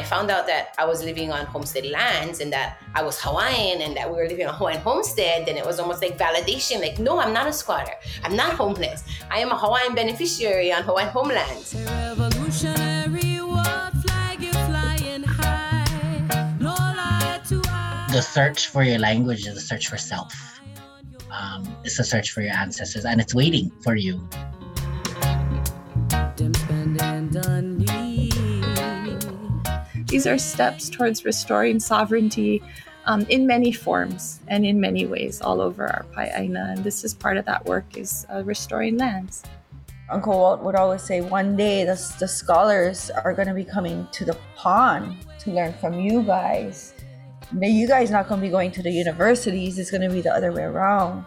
found out that I was living on homestead lands and that I was Hawaiian and that we were living on Hawaiian homestead, then it was almost like validation. Like, no, I'm not a squatter. I'm not homeless. I am a Hawaiian beneficiary on Hawaiian homelands. The search for your language is a search for self. Um, it's a search for your ancestors, and it's waiting for you. These are steps towards restoring sovereignty um, in many forms and in many ways all over our Pai'aina. And this is part of that work is uh, restoring lands. Uncle Walt would always say, one day the, the scholars are going to be coming to the pond to learn from you guys. Now, You guys not going to be going to the universities. It's going to be the other way around.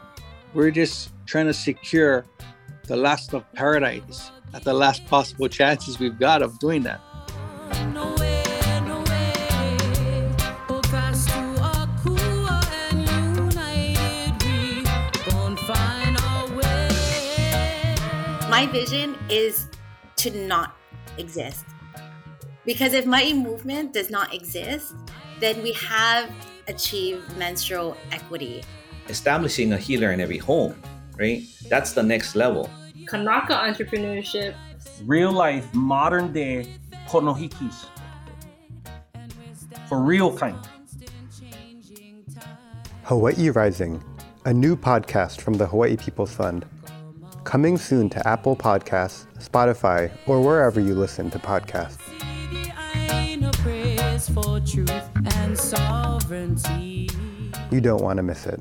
We're just trying to secure the last of paradise at the last possible chances we've got of doing that. My vision is to not exist. Because if my movement does not exist, then we have achieved menstrual equity. Establishing a healer in every home, right? That's the next level. Kanaka entrepreneurship. Real life, modern day konohikis. For real kind. Hawaii Rising, a new podcast from the Hawaii People's Fund. Coming soon to Apple Podcasts, Spotify, or wherever you listen to podcasts. You don't want to miss it.